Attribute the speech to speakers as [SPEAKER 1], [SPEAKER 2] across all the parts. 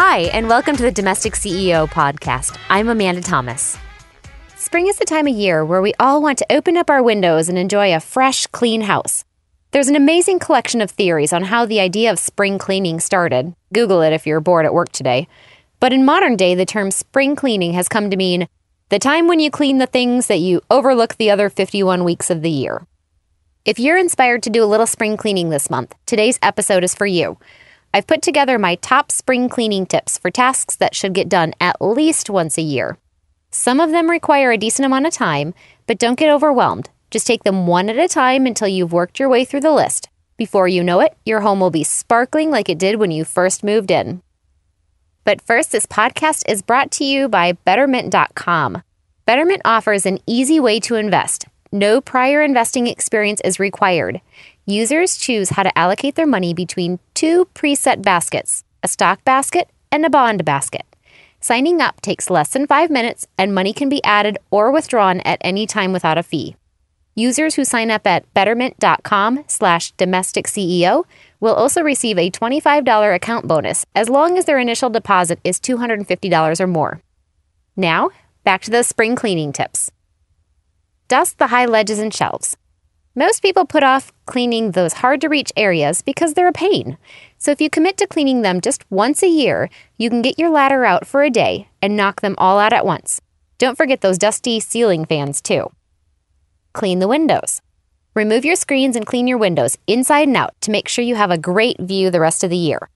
[SPEAKER 1] Hi, and welcome to the Domestic CEO podcast. I'm Amanda Thomas. Spring is the time of year where we all want to open up our windows and enjoy a fresh, clean house. There's an amazing collection of theories on how the idea of spring cleaning started. Google it if you're bored at work today. But in modern day, the term spring cleaning has come to mean the time when you clean the things that you overlook the other 51 weeks of the year. If you're inspired to do a little spring cleaning this month, today's episode is for you. I've put together my top spring cleaning tips for tasks that should get done at least once a year. Some of them require a decent amount of time, but don't get overwhelmed. Just take them one at a time until you've worked your way through the list. Before you know it, your home will be sparkling like it did when you first moved in. But first, this podcast is brought to you by Betterment.com. Betterment offers an easy way to invest. No prior investing experience is required. Users choose how to allocate their money between two preset baskets a stock basket and a bond basket. Signing up takes less than five minutes, and money can be added or withdrawn at any time without a fee. Users who sign up at betterment.com slash domestic CEO will also receive a $25 account bonus as long as their initial deposit is $250 or more. Now, back to the spring cleaning tips. Dust the high ledges and shelves. Most people put off cleaning those hard to reach areas because they're a pain. So if you commit to cleaning them just once a year, you can get your ladder out for a day and knock them all out at once. Don't forget those dusty ceiling fans, too. Clean the windows. Remove your screens and clean your windows inside and out to make sure you have a great view the rest of the year.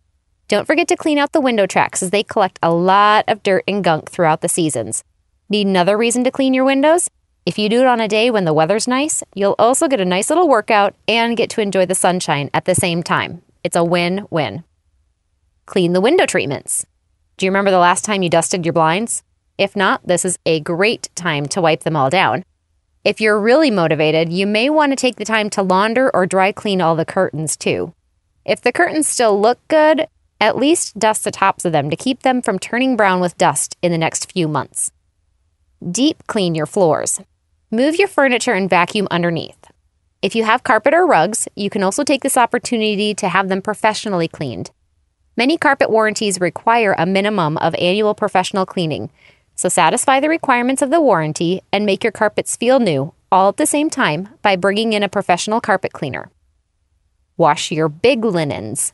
[SPEAKER 1] Don't forget to clean out the window tracks as they collect a lot of dirt and gunk throughout the seasons. Need another reason to clean your windows? If you do it on a day when the weather's nice, you'll also get a nice little workout and get to enjoy the sunshine at the same time. It's a win win. Clean the window treatments. Do you remember the last time you dusted your blinds? If not, this is a great time to wipe them all down. If you're really motivated, you may want to take the time to launder or dry clean all the curtains too. If the curtains still look good, at least dust the tops of them to keep them from turning brown with dust in the next few months. Deep clean your floors. Move your furniture and vacuum underneath. If you have carpet or rugs, you can also take this opportunity to have them professionally cleaned. Many carpet warranties require a minimum of annual professional cleaning, so satisfy the requirements of the warranty and make your carpets feel new all at the same time by bringing in a professional carpet cleaner. Wash your big linens.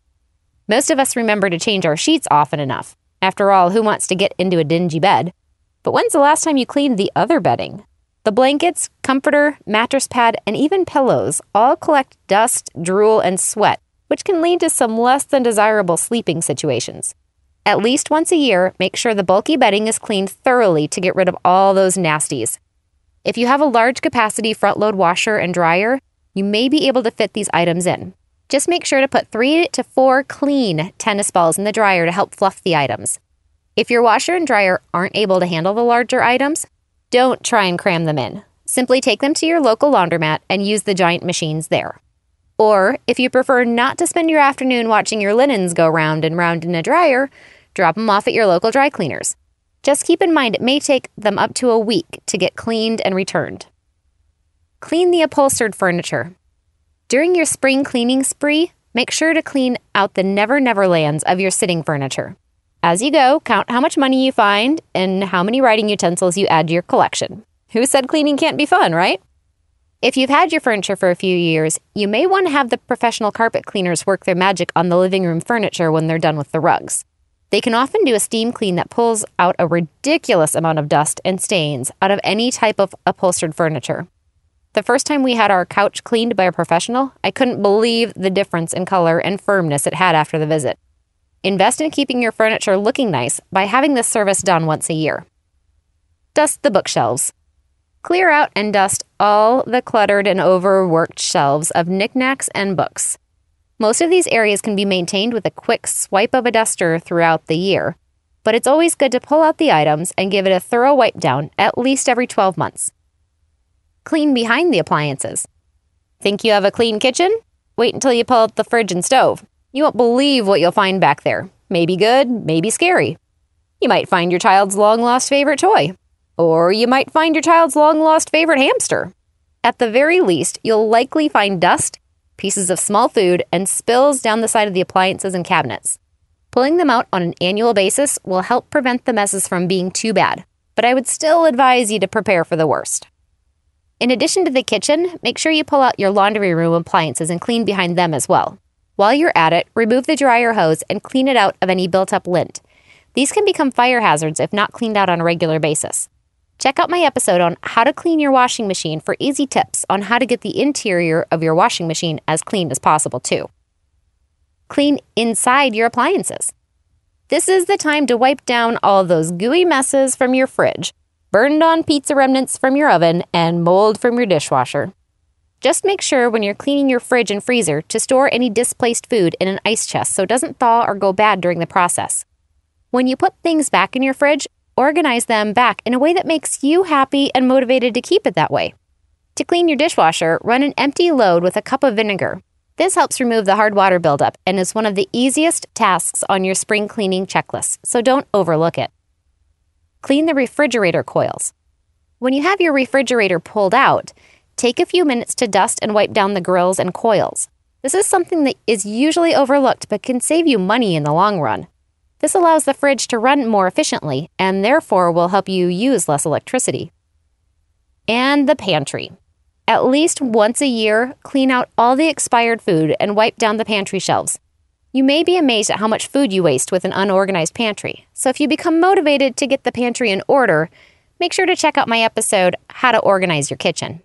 [SPEAKER 1] Most of us remember to change our sheets often enough. After all, who wants to get into a dingy bed? But when's the last time you cleaned the other bedding? The blankets, comforter, mattress pad, and even pillows all collect dust, drool, and sweat, which can lead to some less than desirable sleeping situations. At least once a year, make sure the bulky bedding is cleaned thoroughly to get rid of all those nasties. If you have a large capacity front load washer and dryer, you may be able to fit these items in. Just make sure to put three to four clean tennis balls in the dryer to help fluff the items. If your washer and dryer aren't able to handle the larger items, don't try and cram them in. Simply take them to your local laundromat and use the giant machines there. Or, if you prefer not to spend your afternoon watching your linens go round and round in a dryer, drop them off at your local dry cleaners. Just keep in mind it may take them up to a week to get cleaned and returned. Clean the upholstered furniture. During your spring cleaning spree, make sure to clean out the never never lands of your sitting furniture. As you go, count how much money you find and how many writing utensils you add to your collection. Who said cleaning can't be fun, right? If you've had your furniture for a few years, you may want to have the professional carpet cleaners work their magic on the living room furniture when they're done with the rugs. They can often do a steam clean that pulls out a ridiculous amount of dust and stains out of any type of upholstered furniture. The first time we had our couch cleaned by a professional, I couldn't believe the difference in color and firmness it had after the visit. Invest in keeping your furniture looking nice by having this service done once a year. Dust the bookshelves. Clear out and dust all the cluttered and overworked shelves of knickknacks and books. Most of these areas can be maintained with a quick swipe of a duster throughout the year, but it's always good to pull out the items and give it a thorough wipe down at least every 12 months. Clean behind the appliances. Think you have a clean kitchen? Wait until you pull out the fridge and stove. You won't believe what you'll find back there. Maybe good, maybe scary. You might find your child's long lost favorite toy, or you might find your child's long lost favorite hamster. At the very least, you'll likely find dust, pieces of small food, and spills down the side of the appliances and cabinets. Pulling them out on an annual basis will help prevent the messes from being too bad, but I would still advise you to prepare for the worst. In addition to the kitchen, make sure you pull out your laundry room appliances and clean behind them as well. While you're at it, remove the dryer hose and clean it out of any built up lint. These can become fire hazards if not cleaned out on a regular basis. Check out my episode on how to clean your washing machine for easy tips on how to get the interior of your washing machine as clean as possible, too. Clean inside your appliances. This is the time to wipe down all those gooey messes from your fridge, burned on pizza remnants from your oven, and mold from your dishwasher. Just make sure when you're cleaning your fridge and freezer to store any displaced food in an ice chest so it doesn't thaw or go bad during the process. When you put things back in your fridge, organize them back in a way that makes you happy and motivated to keep it that way. To clean your dishwasher, run an empty load with a cup of vinegar. This helps remove the hard water buildup and is one of the easiest tasks on your spring cleaning checklist, so don't overlook it. Clean the refrigerator coils. When you have your refrigerator pulled out, take a few minutes to dust and wipe down the grills and coils. This is something that is usually overlooked but can save you money in the long run. This allows the fridge to run more efficiently and therefore will help you use less electricity. And the pantry. At least once a year, clean out all the expired food and wipe down the pantry shelves. You may be amazed at how much food you waste with an unorganized pantry. So if you become motivated to get the pantry in order, make sure to check out my episode, How to Organize Your Kitchen.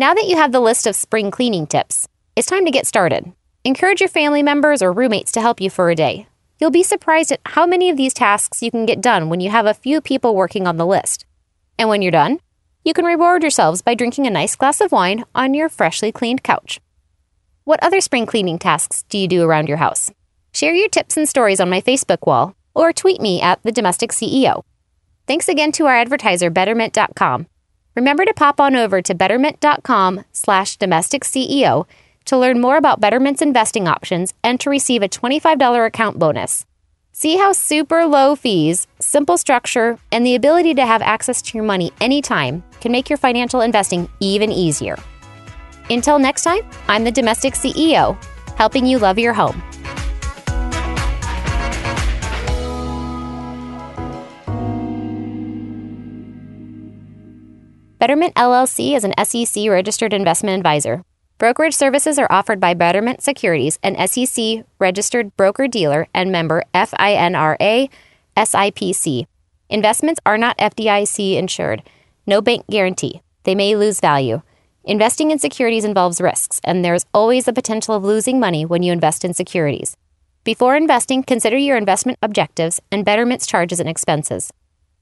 [SPEAKER 1] Now that you have the list of spring cleaning tips, it's time to get started. Encourage your family members or roommates to help you for a day. You'll be surprised at how many of these tasks you can get done when you have a few people working on the list. And when you're done, you can reward yourselves by drinking a nice glass of wine on your freshly cleaned couch. What other spring cleaning tasks do you do around your house? Share your tips and stories on my Facebook wall or tweet me at the domestic CEO. Thanks again to our advertiser betterment.com. Remember to pop on over to betterment.com slash domestic CEO to learn more about Betterment's investing options and to receive a $25 account bonus. See how super low fees, simple structure, and the ability to have access to your money anytime can make your financial investing even easier. Until next time, I'm the Domestic CEO, helping you love your home. Betterment LLC is an SEC registered investment advisor. Brokerage services are offered by Betterment Securities, an SEC registered broker dealer and member FINRA SIPC. Investments are not FDIC insured. No bank guarantee. They may lose value. Investing in securities involves risks, and there's always the potential of losing money when you invest in securities. Before investing, consider your investment objectives and Betterment's charges and expenses.